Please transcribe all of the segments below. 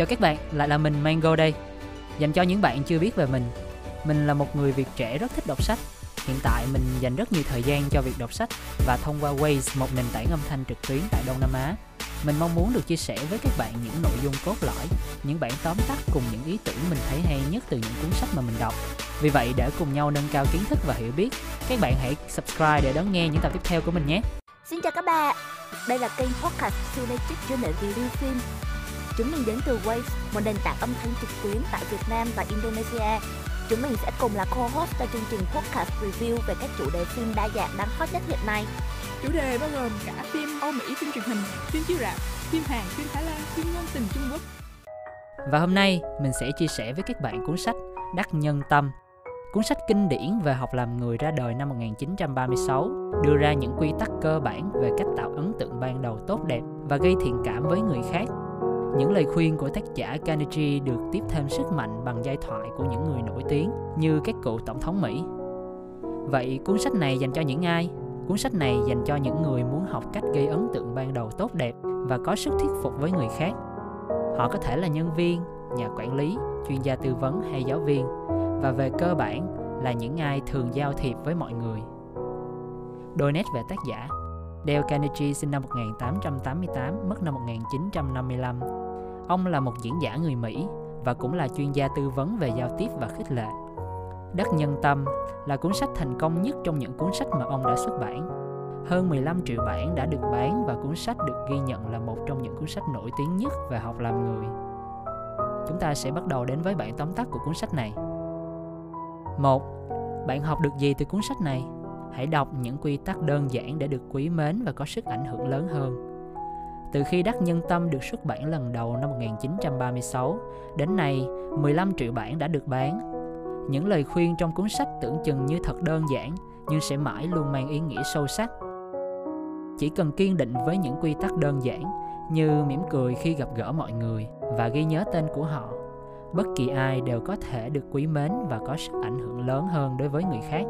Chào các bạn, lại là mình Mango đây. Dành cho những bạn chưa biết về mình, mình là một người Việt trẻ rất thích đọc sách. Hiện tại mình dành rất nhiều thời gian cho việc đọc sách và thông qua Waze, một nền tảng âm thanh trực tuyến tại Đông Nam Á. Mình mong muốn được chia sẻ với các bạn những nội dung cốt lõi, những bản tóm tắt cùng những ý tưởng mình thấy hay nhất từ những cuốn sách mà mình đọc. Vì vậy để cùng nhau nâng cao kiến thức và hiểu biết, các bạn hãy subscribe để đón nghe những tập tiếp theo của mình nhé. Xin chào các bạn, đây là kênh podcast Cinematic Journal Review Phim. Chúng mình đến từ Waves, một nền tảng âm thanh trực tuyến tại Việt Nam và Indonesia. Chúng mình sẽ cùng là co-host cho chương trình podcast review về các chủ đề phim đa dạng đang hot nhất hiện nay. Chủ đề bao gồm cả phim Âu Mỹ, phim truyền hình, phim chiếu rạp, phim Hàn, phim Thái Lan, phim ngôn tình Trung Quốc. Và hôm nay mình sẽ chia sẻ với các bạn cuốn sách Đắc Nhân Tâm Cuốn sách kinh điển về học làm người ra đời năm 1936 đưa ra những quy tắc cơ bản về cách tạo ấn tượng ban đầu tốt đẹp và gây thiện cảm với người khác. Những lời khuyên của tác giả Carnegie được tiếp thêm sức mạnh bằng giai thoại của những người nổi tiếng như các cựu tổng thống Mỹ. Vậy cuốn sách này dành cho những ai? Cuốn sách này dành cho những người muốn học cách gây ấn tượng ban đầu tốt đẹp và có sức thuyết phục với người khác. Họ có thể là nhân viên, nhà quản lý, chuyên gia tư vấn hay giáo viên và về cơ bản là những ai thường giao thiệp với mọi người. Đôi nét về tác giả Dale Carnegie sinh năm 1888, mất năm 1955. Ông là một diễn giả người Mỹ và cũng là chuyên gia tư vấn về giao tiếp và khích lệ. Đất Nhân Tâm là cuốn sách thành công nhất trong những cuốn sách mà ông đã xuất bản. Hơn 15 triệu bản đã được bán và cuốn sách được ghi nhận là một trong những cuốn sách nổi tiếng nhất về học làm người. Chúng ta sẽ bắt đầu đến với bản tóm tắt của cuốn sách này. 1. Bạn học được gì từ cuốn sách này? Hãy đọc những quy tắc đơn giản để được quý mến và có sức ảnh hưởng lớn hơn. Từ khi Đắc Nhân Tâm được xuất bản lần đầu năm 1936, đến nay 15 triệu bản đã được bán. Những lời khuyên trong cuốn sách tưởng chừng như thật đơn giản, nhưng sẽ mãi luôn mang ý nghĩa sâu sắc. Chỉ cần kiên định với những quy tắc đơn giản như mỉm cười khi gặp gỡ mọi người và ghi nhớ tên của họ bất kỳ ai đều có thể được quý mến và có sức ảnh hưởng lớn hơn đối với người khác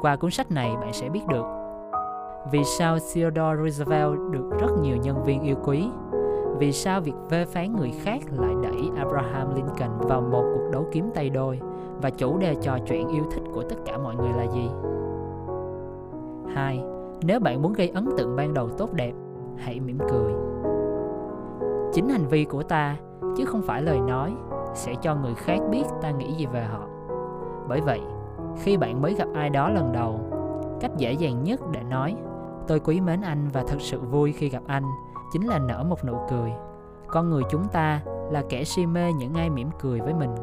qua cuốn sách này bạn sẽ biết được vì sao Theodore Roosevelt được rất nhiều nhân viên yêu quý vì sao việc phê phán người khác lại đẩy Abraham Lincoln vào một cuộc đấu kiếm tay đôi và chủ đề trò chuyện yêu thích của tất cả mọi người là gì 2. Nếu bạn muốn gây ấn tượng ban đầu tốt đẹp, hãy mỉm cười. Chính hành vi của ta, chứ không phải lời nói, sẽ cho người khác biết ta nghĩ gì về họ bởi vậy khi bạn mới gặp ai đó lần đầu cách dễ dàng nhất để nói tôi quý mến anh và thật sự vui khi gặp anh, chính là nở một nụ cười. Con người chúng ta là kẻ si mê những ai mỉm cười với mình.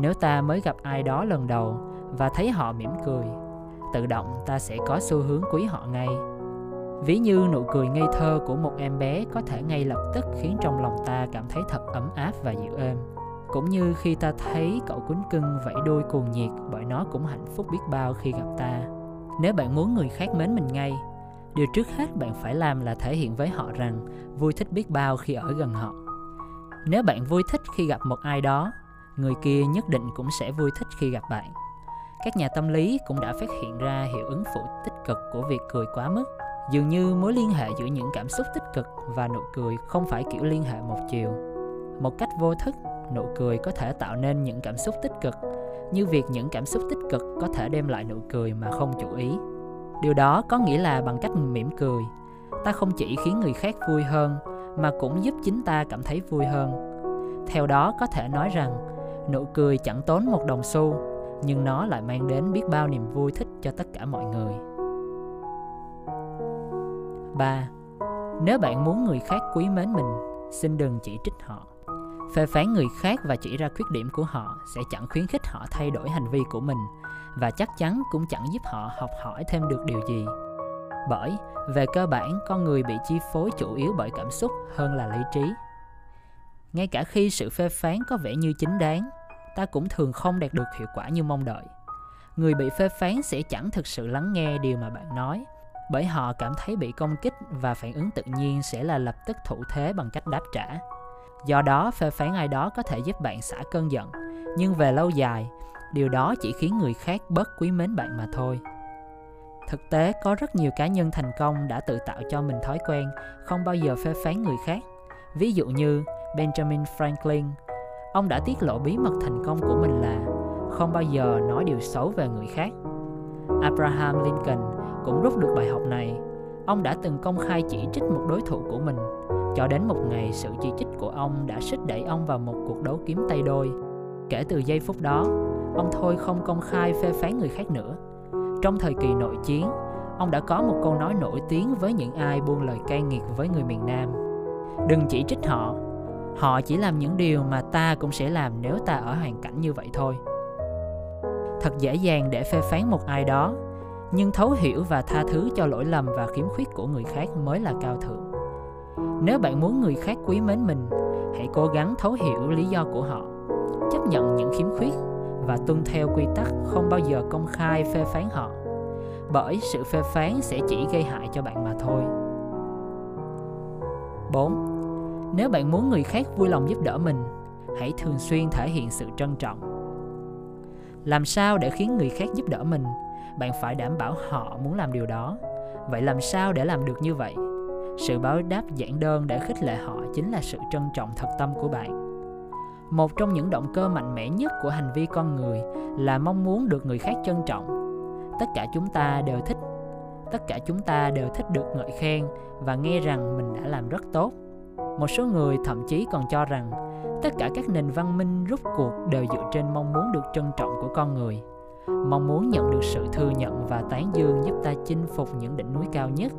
Nếu ta mới gặp ai đó lần đầu và thấy họ mỉm cười, tự động ta sẽ có xu hướng quý họ ngay. Ví như nụ cười ngây thơ của một em bé có thể ngay lập tức khiến trong lòng ta cảm thấy thật ấm áp và dịu êm. Cũng như khi ta thấy cậu cuốn cưng vẫy đuôi cuồng nhiệt bởi nó cũng hạnh phúc biết bao khi gặp ta. Nếu bạn muốn người khác mến mình ngay điều trước hết bạn phải làm là thể hiện với họ rằng vui thích biết bao khi ở gần họ. Nếu bạn vui thích khi gặp một ai đó, người kia nhất định cũng sẽ vui thích khi gặp bạn. Các nhà tâm lý cũng đã phát hiện ra hiệu ứng phụ tích cực của việc cười quá mức. Dường như mối liên hệ giữa những cảm xúc tích cực và nụ cười không phải kiểu liên hệ một chiều. Một cách vô thức, nụ cười có thể tạo nên những cảm xúc tích cực, như việc những cảm xúc tích cực có thể đem lại nụ cười mà không chủ ý điều đó có nghĩa là bằng cách mỉm cười. Ta không chỉ khiến người khác vui hơn mà cũng giúp chính ta cảm thấy vui hơn. Theo đó có thể nói rằng nụ cười chẳng tốn một đồng xu nhưng nó lại mang đến biết bao niềm vui thích cho tất cả mọi người. 3. Nếu bạn muốn người khác quý mến mình, xin đừng chỉ trích họ. Phê phán người khác và chỉ ra khuyết điểm của họ sẽ chẳng khuyến khích họ thay đổi hành vi của mình và chắc chắn cũng chẳng giúp họ học hỏi thêm được điều gì. Bởi về cơ bản con người bị chi phối chủ yếu bởi cảm xúc hơn là lý trí. Ngay cả khi sự phê phán có vẻ như chính đáng ta cũng thường không đạt được hiệu quả như mong đợi. Người bị phê phán sẽ chẳng thực sự lắng nghe điều mà bạn nói bởi họ cảm thấy bị công kích và phản ứng tự nhiên sẽ là lập tức thủ thế bằng cách đáp trả. Do đó, phê phán ai đó có thể giúp bạn xả cơn giận, nhưng về lâu dài, điều đó chỉ khiến người khác bớt quý mến bạn mà thôi. Thực tế, có rất nhiều cá nhân thành công đã tự tạo cho mình thói quen không bao giờ phê phán người khác. Ví dụ như, Benjamin Franklin, ông đã tiết lộ bí mật thành công của mình là không bao giờ nói điều xấu về người khác. Abraham Lincoln cũng rút được bài học này. Ông đã từng công khai chỉ trích một đối thủ của mình, cho đến một ngày sự chỉ trích của ông đã xích đẩy ông vào một cuộc đấu kiếm tay đôi. Kể từ giây phút đó, ông thôi không công khai phê phán người khác nữa. Trong thời kỳ nội chiến, ông đã có một câu nói nổi tiếng với những ai buông lời cay nghiệt với người miền Nam. Đừng chỉ trích họ, họ chỉ làm những điều mà ta cũng sẽ làm nếu ta ở hoàn cảnh như vậy thôi. Thật dễ dàng để phê phán một ai đó, nhưng thấu hiểu và tha thứ cho lỗi lầm và khiếm khuyết của người khác mới là cao thượng. Nếu bạn muốn người khác quý mến mình, hãy cố gắng thấu hiểu lý do của họ, chấp nhận những khiếm khuyết và tuân theo quy tắc không bao giờ công khai phê phán họ bởi sự phê phán sẽ chỉ gây hại cho bạn mà thôi 4. Nếu bạn muốn người khác vui lòng giúp đỡ mình, hãy thường xuyên thể hiện sự trân trọng. Làm sao để khiến người khác giúp đỡ mình? Bạn phải đảm bảo họ muốn làm điều đó. Vậy làm sao để làm được như vậy? Sự báo đáp giản đơn để khích lệ họ chính là sự trân trọng thật tâm của bạn một trong những động cơ mạnh mẽ nhất của hành vi con người là mong muốn được người khác trân trọng. Tất cả chúng ta đều thích, tất cả chúng ta đều thích được ngợi khen và nghe rằng mình đã làm rất tốt. Một số người thậm chí còn cho rằng tất cả các nền văn minh rút cuộc đều dựa trên mong muốn được trân trọng của con người. Mong muốn nhận được sự thừa nhận và tán dương giúp ta chinh phục những đỉnh núi cao nhất,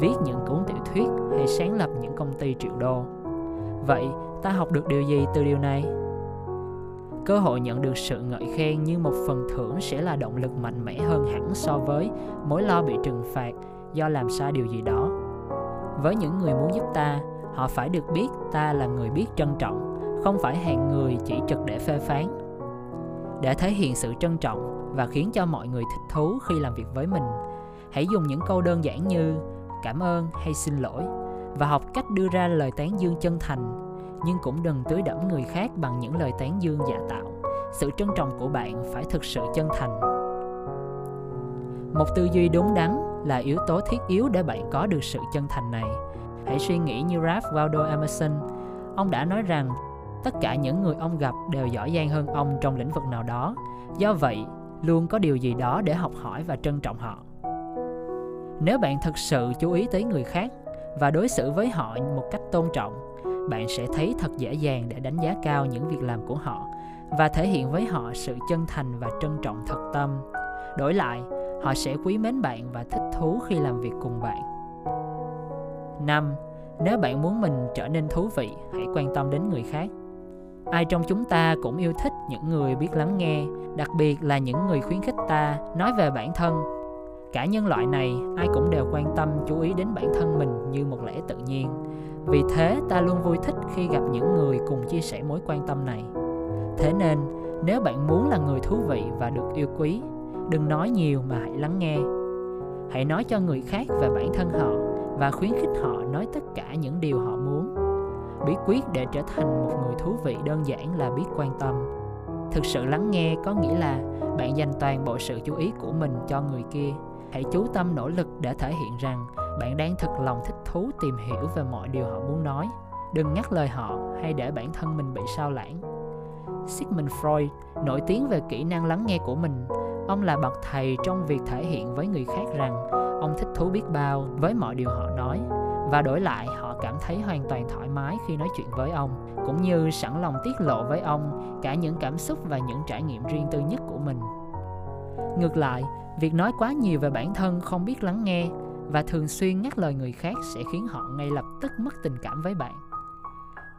viết những cuốn tiểu thuyết hay sáng lập những công ty triệu đô vậy, ta học được điều gì từ điều này? Cơ hội nhận được sự ngợi khen như một phần thưởng sẽ là động lực mạnh mẽ hơn hẳn so với mối lo bị trừng phạt do làm sai điều gì đó. Với những người muốn giúp ta, họ phải được biết ta là người biết trân trọng, không phải hạng người chỉ trực để phê phán. Để thể hiện sự trân trọng và khiến cho mọi người thích thú khi làm việc với mình, hãy dùng những câu đơn giản như cảm ơn hay xin lỗi và học cách đưa ra lời tán dương chân thành, nhưng cũng đừng tưới đẫm người khác bằng những lời tán dương giả tạo. Sự trân trọng của bạn phải thực sự chân thành. Một tư duy đúng đắn là yếu tố thiết yếu để bạn có được sự chân thành này. Hãy suy nghĩ như Ralph Waldo Emerson. Ông đã nói rằng, tất cả những người ông gặp đều giỏi giang hơn ông trong lĩnh vực nào đó. Do vậy, luôn có điều gì đó để học hỏi và trân trọng họ. Nếu bạn thực sự chú ý tới người khác và đối xử với họ một cách tôn trọng bạn sẽ thấy thật dễ dàng để đánh giá cao những việc làm của họ và thể hiện với họ sự chân thành và trân trọng thật tâm đổi lại họ sẽ quý mến bạn và thích thú khi làm việc cùng bạn 5. Nếu bạn muốn mình trở nên thú vị, hãy quan tâm đến người khác. Ai trong chúng ta cũng yêu thích những người biết lắng nghe, đặc biệt là những người khuyến khích ta nói về bản thân. Cả nhân loại này, ai cũng đều quan tâm chú ý đến bản thân mình như một lẽ tự nhiên. Vì thế ta luôn vui thích khi gặp những người cùng chia sẻ mối quan tâm này. Thế nên nếu bạn muốn là người thú vị và được yêu quý đừng nói nhiều mà hãy lắng nghe. Hãy nói cho người khác về bản thân họ và khuyến khích họ nói tất cả những điều họ muốn. Bí quyết để trở thành một người thú vị đơn giản là biết quan tâm. Thực sự lắng nghe có nghĩa là bạn dành toàn bộ sự chú ý của mình cho người kia hãy chú tâm nỗ lực để thể hiện rằng bạn đang thực lòng thích thú tìm hiểu về mọi điều họ muốn nói. Đừng ngắt lời họ hay để bản thân mình bị sao lãng. Sigmund freud, nổi tiếng về kỹ năng lắng nghe của mình. Ông là bậc thầy trong việc thể hiện với người khác rằng ông thích thú biết bao với mọi điều họ nói. Và đổi lại, họ cảm thấy hoàn toàn thoải mái khi nói chuyện với ông, cũng như sẵn lòng tiết lộ với ông cả những cảm xúc và những trải nghiệm riêng tư nhất của mình ngược lại, việc nói quá nhiều về bản thân không biết lắng nghe và thường xuyên ngắt lời người khác sẽ khiến họ ngay lập tức mất tình cảm với bạn.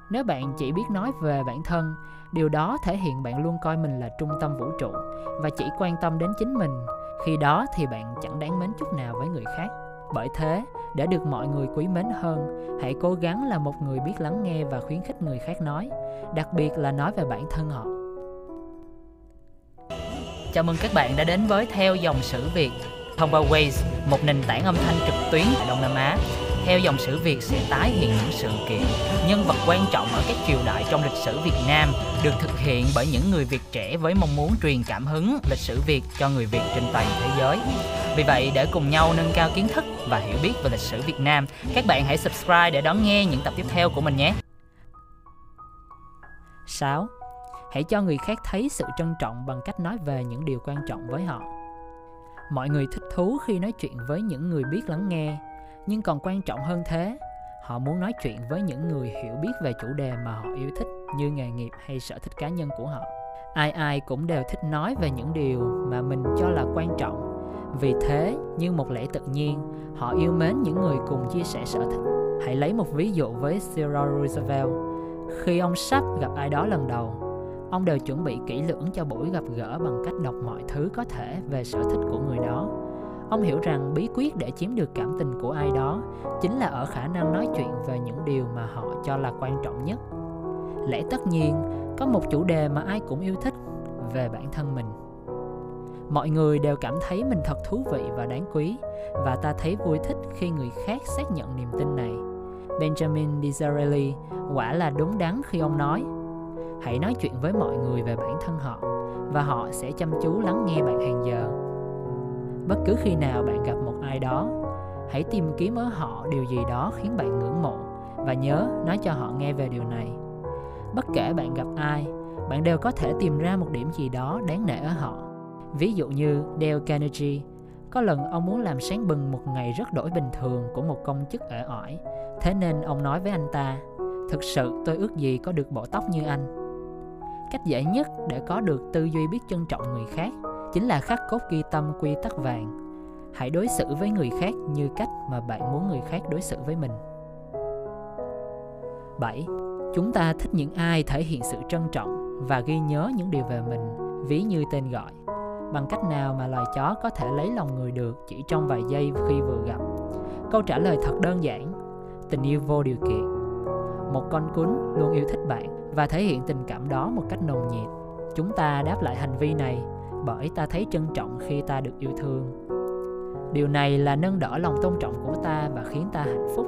Nếu bạn chỉ biết nói về bản thân, điều đó thể hiện bạn luôn coi mình là trung tâm vũ trụ và chỉ quan tâm đến chính mình. Khi đó thì bạn chẳng đáng mến chút nào với người khác. Bởi thế, để được mọi người quý mến hơn, hãy cố gắng là một người biết lắng nghe và khuyến khích người khác nói, đặc biệt là nói về bản thân họ chào mừng các bạn đã đến với theo dòng sử việt thông qua Waze, một nền tảng âm thanh trực tuyến tại Đông Nam Á. Theo dòng sử Việt sẽ tái hiện những sự kiện, nhân vật quan trọng ở các triều đại trong lịch sử Việt Nam được thực hiện bởi những người Việt trẻ với mong muốn truyền cảm hứng lịch sử Việt cho người Việt trên toàn thế giới. Vì vậy, để cùng nhau nâng cao kiến thức và hiểu biết về lịch sử Việt Nam, các bạn hãy subscribe để đón nghe những tập tiếp theo của mình nhé. 6. Hãy cho người khác thấy sự trân trọng bằng cách nói về những điều quan trọng với họ. Mọi người thích thú khi nói chuyện với những người biết lắng nghe, nhưng còn quan trọng hơn thế, họ muốn nói chuyện với những người hiểu biết về chủ đề mà họ yêu thích như nghề nghiệp hay sở thích cá nhân của họ. Ai ai cũng đều thích nói về những điều mà mình cho là quan trọng. Vì thế, như một lẽ tự nhiên, họ yêu mến những người cùng chia sẻ sở thích. Hãy lấy một ví dụ với Theodore Roosevelt. Khi ông sắp gặp ai đó lần đầu, ông đều chuẩn bị kỹ lưỡng cho buổi gặp gỡ bằng cách đọc mọi thứ có thể về sở thích của người đó. Ông hiểu rằng bí quyết để chiếm được cảm tình của ai đó chính là ở khả năng nói chuyện về những điều mà họ cho là quan trọng nhất. Lẽ tất nhiên, có một chủ đề mà ai cũng yêu thích, về bản thân mình. Mọi người đều cảm thấy mình thật thú vị và đáng quý, và ta thấy vui thích khi người khác xác nhận niềm tin này. Benjamin disraeli quả là đúng đắn khi ông nói hãy nói chuyện với mọi người về bản thân họ, và họ sẽ chăm chú lắng nghe bạn hàng giờ. Bất cứ khi nào bạn gặp một ai đó, hãy tìm kiếm ở họ điều gì đó khiến bạn ngưỡng mộ, và nhớ nói cho họ nghe về điều này. Bất kể bạn gặp ai, bạn đều có thể tìm ra một điểm gì đó đáng nể ở họ. Ví dụ như Dale Carnegie, có lần ông muốn làm sáng bừng một ngày rất đổi bình thường của một công chức ở ỏi thế nên ông nói với anh ta, thực sự tôi ước gì có được bộ tóc như anh cách dễ nhất để có được tư duy biết trân trọng người khác chính là khắc cốt ghi tâm quy tắc vàng hãy đối xử với người khác như cách mà bạn muốn người khác đối xử với mình 7. Chúng ta thích những ai thể hiện sự trân trọng và ghi nhớ những điều về mình, ví như tên gọi. Bằng cách nào mà loài chó có thể lấy lòng người được chỉ trong vài giây khi vừa gặp? Câu trả lời thật đơn giản, tình yêu vô điều kiện. Một con cún luôn yêu thích và thể hiện tình cảm đó một cách nồng nhiệt. Chúng ta đáp lại hành vi này bởi ta thấy trân trọng khi ta được yêu thương. Điều này là nâng đỡ lòng tôn trọng của ta và khiến ta hạnh phúc.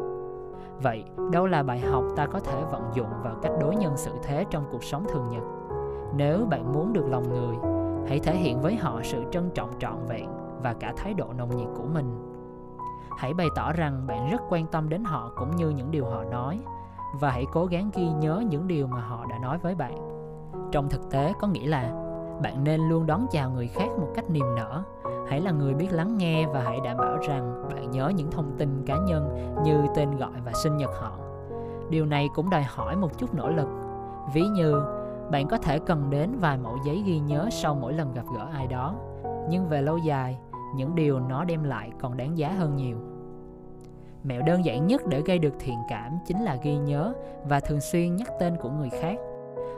Vậy, đâu là bài học ta có thể vận dụng vào cách đối nhân xử thế trong cuộc sống thường nhật? Nếu bạn muốn được lòng người, hãy thể hiện với họ sự trân trọng trọn vẹn và cả thái độ nồng nhiệt của mình. Hãy bày tỏ rằng bạn rất quan tâm đến họ cũng như những điều họ nói và hãy cố gắng ghi nhớ những điều mà họ đã nói với bạn. Trong thực tế, có nghĩa là bạn nên luôn đón chào người khác một cách niềm nở. Hãy là người biết lắng nghe và hãy đảm bảo rằng bạn nhớ những thông tin cá nhân như tên gọi và sinh nhật họ. Điều này cũng đòi hỏi một chút nỗ lực. Ví như, bạn có thể cần đến vài mẫu giấy ghi nhớ sau mỗi lần gặp gỡ ai đó, nhưng về lâu dài, những điều nó đem lại còn đáng giá hơn nhiều mẹo đơn giản nhất để gây được thiện cảm chính là ghi nhớ và thường xuyên nhắc tên của người khác.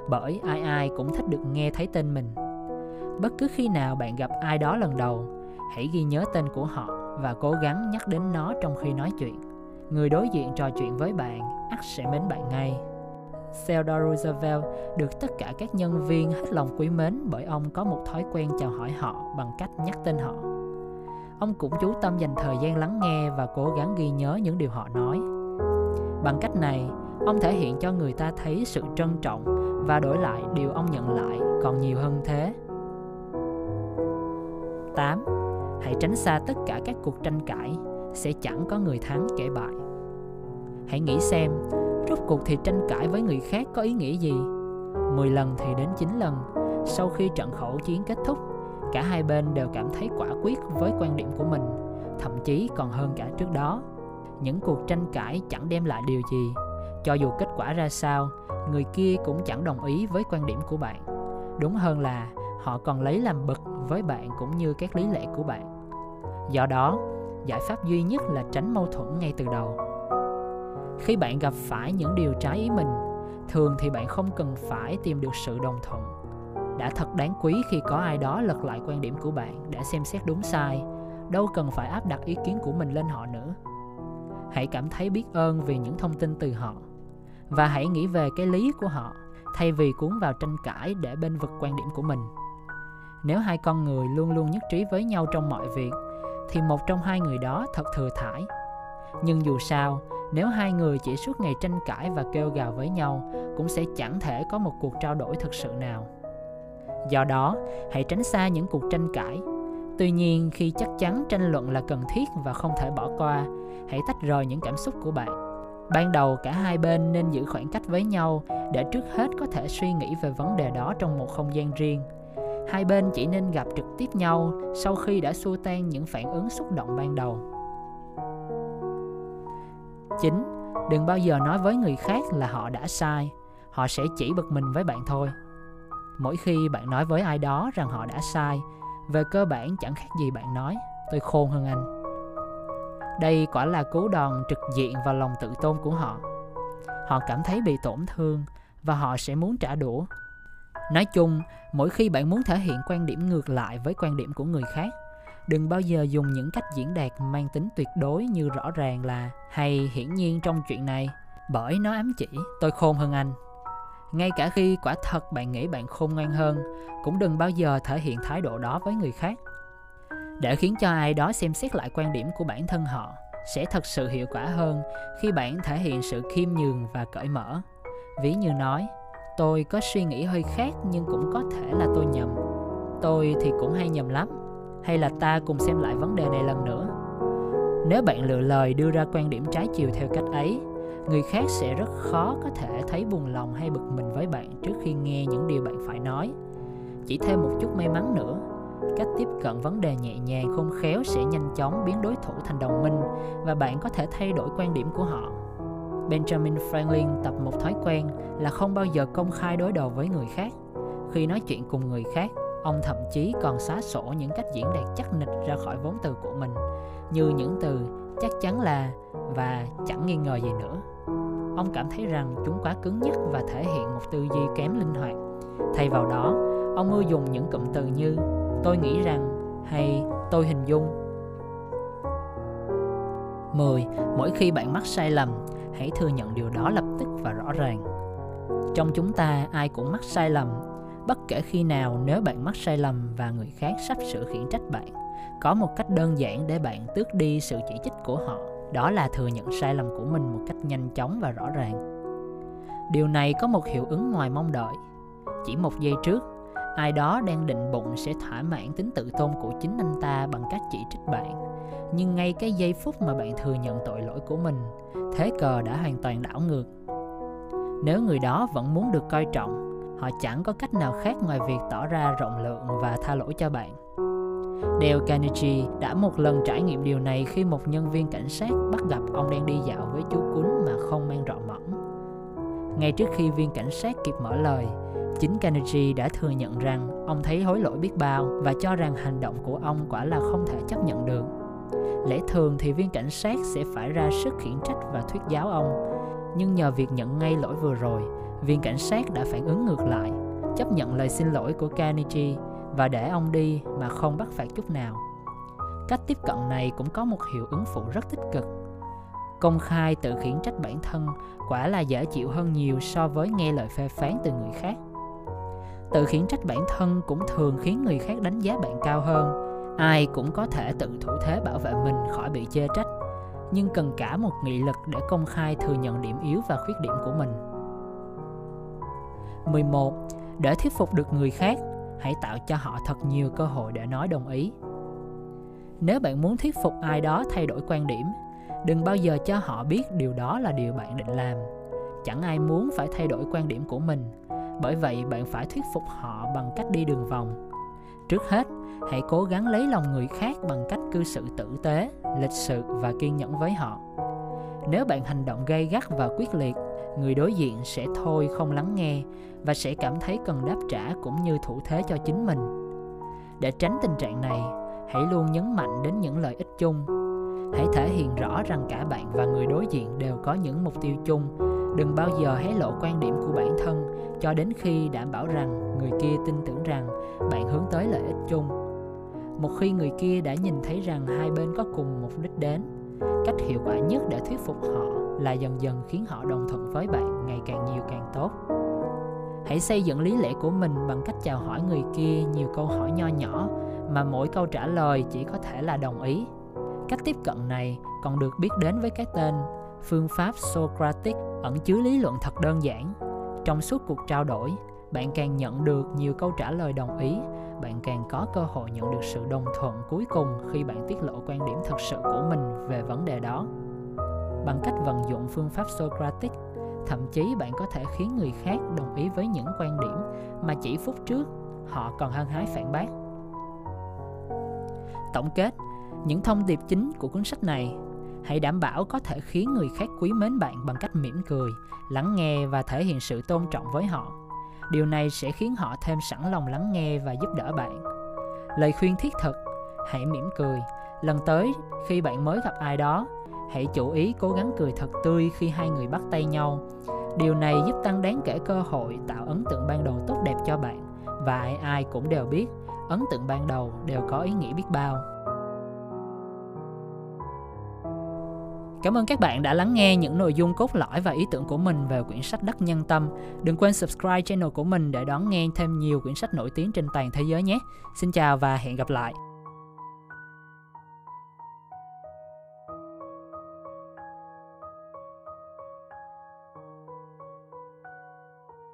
Bởi ai ai cũng thích được nghe thấy tên mình. Bất cứ khi nào bạn gặp ai đó lần đầu, hãy ghi nhớ tên của họ và cố gắng nhắc đến nó trong khi nói chuyện. Người đối diện trò chuyện với bạn, ắt sẽ mến bạn ngay. Theodore Roosevelt được tất cả các nhân viên hết lòng quý mến bởi ông có một thói quen chào hỏi họ bằng cách nhắc tên họ. Ông cũng chú tâm dành thời gian lắng nghe và cố gắng ghi nhớ những điều họ nói. Bằng cách này, ông thể hiện cho người ta thấy sự trân trọng và đổi lại điều ông nhận lại còn nhiều hơn thế. 8. Hãy tránh xa tất cả các cuộc tranh cãi, sẽ chẳng có người thắng kẻ bại. Hãy nghĩ xem, rốt cuộc thì tranh cãi với người khác có ý nghĩa gì? 10 lần thì đến 9 lần, sau khi trận khẩu chiến kết thúc, cả hai bên đều cảm thấy quả quyết với quan điểm của mình, thậm chí còn hơn cả trước đó. Những cuộc tranh cãi chẳng đem lại điều gì, cho dù kết quả ra sao, người kia cũng chẳng đồng ý với quan điểm của bạn. Đúng hơn là họ còn lấy làm bực với bạn cũng như các lý lẽ của bạn do đó giải pháp duy nhất là tránh mâu thuẫn ngay từ đầu khi bạn gặp phải những điều trái ý mình thường thì bạn không cần phải tìm được sự đồng thuận đã thật đáng quý khi có ai đó lật lại quan điểm của bạn để xem xét đúng sai. Đâu cần phải áp đặt ý kiến của mình lên họ nữa. Hãy cảm thấy biết ơn vì những thông tin từ họ. Và hãy nghĩ về cái lý của họ, thay vì cuốn vào tranh cãi để bên vực quan điểm của mình. Nếu hai con người luôn luôn nhất trí với nhau trong mọi việc, thì một trong hai người đó thật thừa thải. Nhưng dù sao, nếu hai người chỉ suốt ngày tranh cãi và kêu gào với nhau, cũng sẽ chẳng thể có một cuộc trao đổi thực sự nào do đó hãy tránh xa những cuộc tranh cãi tuy nhiên khi chắc chắn tranh luận là cần thiết và không thể bỏ qua hãy tách rời những cảm xúc của bạn ban đầu cả hai bên nên giữ khoảng cách với nhau để trước hết có thể suy nghĩ về vấn đề đó trong một không gian riêng hai bên chỉ nên gặp trực tiếp nhau sau khi đã xua tan những phản ứng xúc động ban đầu 9. Đừng bao giờ nói với người khác là họ đã sai, họ sẽ chỉ bực mình với bạn thôi. Mỗi khi bạn nói với ai đó rằng họ đã sai, về cơ bản chẳng khác gì bạn nói, tôi khôn hơn anh. Đây quả là cú đòn trực diện vào lòng tự tôn của họ. Họ cảm thấy bị tổn thương và họ sẽ muốn trả đũa. Nói chung, mỗi khi bạn muốn thể hiện quan điểm ngược lại với quan điểm của người khác, đừng bao giờ dùng những cách diễn đạt mang tính tuyệt đối như rõ ràng là hay hiển nhiên trong chuyện này bởi nó ám chỉ tôi khôn hơn anh ngay cả khi quả thật bạn nghĩ bạn khôn ngoan hơn, cũng đừng bao giờ thể hiện thái độ đó với người khác. Để khiến cho ai đó xem xét lại quan điểm của bản thân họ, sẽ thật sự hiệu quả hơn khi bạn thể hiện sự khiêm nhường và cởi mở. Ví như nói, tôi có suy nghĩ hơi khác nhưng cũng có thể là tôi nhầm. Tôi thì cũng hay nhầm lắm. Hay là ta cùng xem lại vấn đề này lần nữa. Nếu bạn lựa lời đưa ra quan điểm trái chiều theo cách ấy người khác sẽ rất khó có thể thấy buồn lòng hay bực mình với bạn trước khi nghe những điều bạn phải nói. Chỉ thêm một chút may mắn nữa, cách tiếp cận vấn đề nhẹ nhàng khôn khéo sẽ nhanh chóng biến đối thủ thành đồng minh và bạn có thể thay đổi quan điểm của họ. Benjamin franklin tập một thói quen là không bao giờ công khai đối đầu với người khác. Khi nói chuyện cùng người khác, ông thậm chí còn xóa sổ những cách diễn đạt chắc nịch ra khỏi vốn từ của mình, như những từ chắc chắn là và chẳng nghi ngờ gì nữa ông cảm thấy rằng chúng quá cứng nhắc và thể hiện một tư duy kém linh hoạt thay vào đó ông ưa dùng những cụm từ như tôi nghĩ rằng hay tôi hình dung 10. Mỗi khi bạn mắc sai lầm, hãy thừa nhận điều đó lập tức và rõ ràng. Trong chúng ta ai cũng mắc sai lầm, bất kể khi nào nếu bạn mắc sai lầm và người khác sắp sửa khiển trách bạn có một cách đơn giản để bạn tước đi sự chỉ trích của họ. Đó là thừa nhận sai lầm của mình một cách nhanh chóng và rõ ràng. Điều này có một hiệu ứng ngoài mong đợi. Chỉ một giây trước, ai đó đang định bụng sẽ thỏa mãn tính tự tôn của chính anh ta bằng cách chỉ trích bạn. Nhưng ngay cái giây phút mà bạn thừa nhận tội lỗi của mình, thế cờ đã hoàn toàn đảo ngược. Nếu người đó vẫn muốn được coi trọng, họ chẳng có cách nào khác ngoài việc tỏ ra rộng lượng và tha lỗi cho bạn. Dale Carnegie đã một lần trải nghiệm điều này khi một nhân viên cảnh sát bắt gặp ông đang đi dạo với chú cún mà không mang rọ mỏng. Ngay trước khi viên cảnh sát kịp mở lời, chính Carnegie đã thừa nhận rằng ông thấy hối lỗi biết bao và cho rằng hành động của ông quả là không thể chấp nhận được. Lẽ thường thì viên cảnh sát sẽ phải ra sức khiển trách và thuyết giáo ông, nhưng nhờ việc nhận ngay lỗi vừa rồi, viên cảnh sát đã phản ứng ngược lại, chấp nhận lời xin lỗi của Carnegie và để ông đi mà không bắt phạt chút nào. Cách tiếp cận này cũng có một hiệu ứng phụ rất tích cực. Công khai tự khiển trách bản thân quả là dễ chịu hơn nhiều so với nghe lời phê phán từ người khác. Tự khiển trách bản thân cũng thường khiến người khác đánh giá bạn cao hơn. Ai cũng có thể tự thủ thế bảo vệ mình khỏi bị chê trách, nhưng cần cả một nghị lực để công khai thừa nhận điểm yếu và khuyết điểm của mình. 11. Để thuyết phục được người khác, hãy tạo cho họ thật nhiều cơ hội để nói đồng ý. Nếu bạn muốn thuyết phục ai đó thay đổi quan điểm, đừng bao giờ cho họ biết điều đó là điều bạn định làm. Chẳng ai muốn phải thay đổi quan điểm của mình, bởi vậy bạn phải thuyết phục họ bằng cách đi đường vòng. Trước hết, hãy cố gắng lấy lòng người khác bằng cách cư xử tử tế, lịch sự và kiên nhẫn với họ. Nếu bạn hành động gay gắt và quyết liệt người đối diện sẽ thôi không lắng nghe và sẽ cảm thấy cần đáp trả cũng như thủ thế cho chính mình. Để tránh tình trạng này, hãy luôn nhấn mạnh đến những lợi ích chung. Hãy thể hiện rõ rằng cả bạn và người đối diện đều có những mục tiêu chung. Đừng bao giờ hé lộ quan điểm của bản thân cho đến khi đảm bảo rằng người kia tin tưởng rằng bạn hướng tới lợi ích chung. Một khi người kia đã nhìn thấy rằng hai bên có cùng một đích đến cách hiệu quả nhất để thuyết phục họ là dần dần khiến họ đồng thuận với bạn ngày càng nhiều càng tốt. Hãy xây dựng lý lẽ của mình bằng cách chào hỏi người kia nhiều câu hỏi nho nhỏ mà mỗi câu trả lời chỉ có thể là đồng ý. Cách tiếp cận này còn được biết đến với cái tên phương pháp socratic ẩn chứa lý luận thật đơn giản. Trong suốt cuộc trao đổi bạn càng nhận được nhiều câu trả lời đồng ý bạn càng có cơ hội nhận được sự đồng thuận cuối cùng khi bạn tiết lộ quan điểm thật sự của mình về vấn đề đó bằng cách vận dụng phương pháp Socratic. Thậm chí bạn có thể khiến người khác đồng ý với những quan điểm mà chỉ phút trước họ còn hăng hái phản bác. Tổng kết, những thông điệp chính của cuốn sách này hãy đảm bảo có thể khiến người khác quý mến bạn bằng cách mỉm cười lắng nghe và thể hiện sự tôn trọng với họ điều này sẽ khiến họ thêm sẵn lòng lắng nghe và giúp đỡ bạn. Lời khuyên thiết thực, hãy mỉm cười. Lần tới, khi bạn mới gặp ai đó, hãy chú ý cố gắng cười thật tươi khi hai người bắt tay nhau. Điều này giúp tăng đáng kể cơ hội tạo ấn tượng ban đầu tốt đẹp cho bạn, và ai cũng đều biết, ấn tượng ban đầu đều có ý nghĩa biết bao. Cảm ơn các bạn đã lắng nghe những nội dung cốt lõi và ý tưởng của mình về quyển sách Đất Nhân Tâm. Đừng quên subscribe channel của mình để đón nghe thêm nhiều quyển sách nổi tiếng trên toàn thế giới nhé. Xin chào và hẹn gặp lại.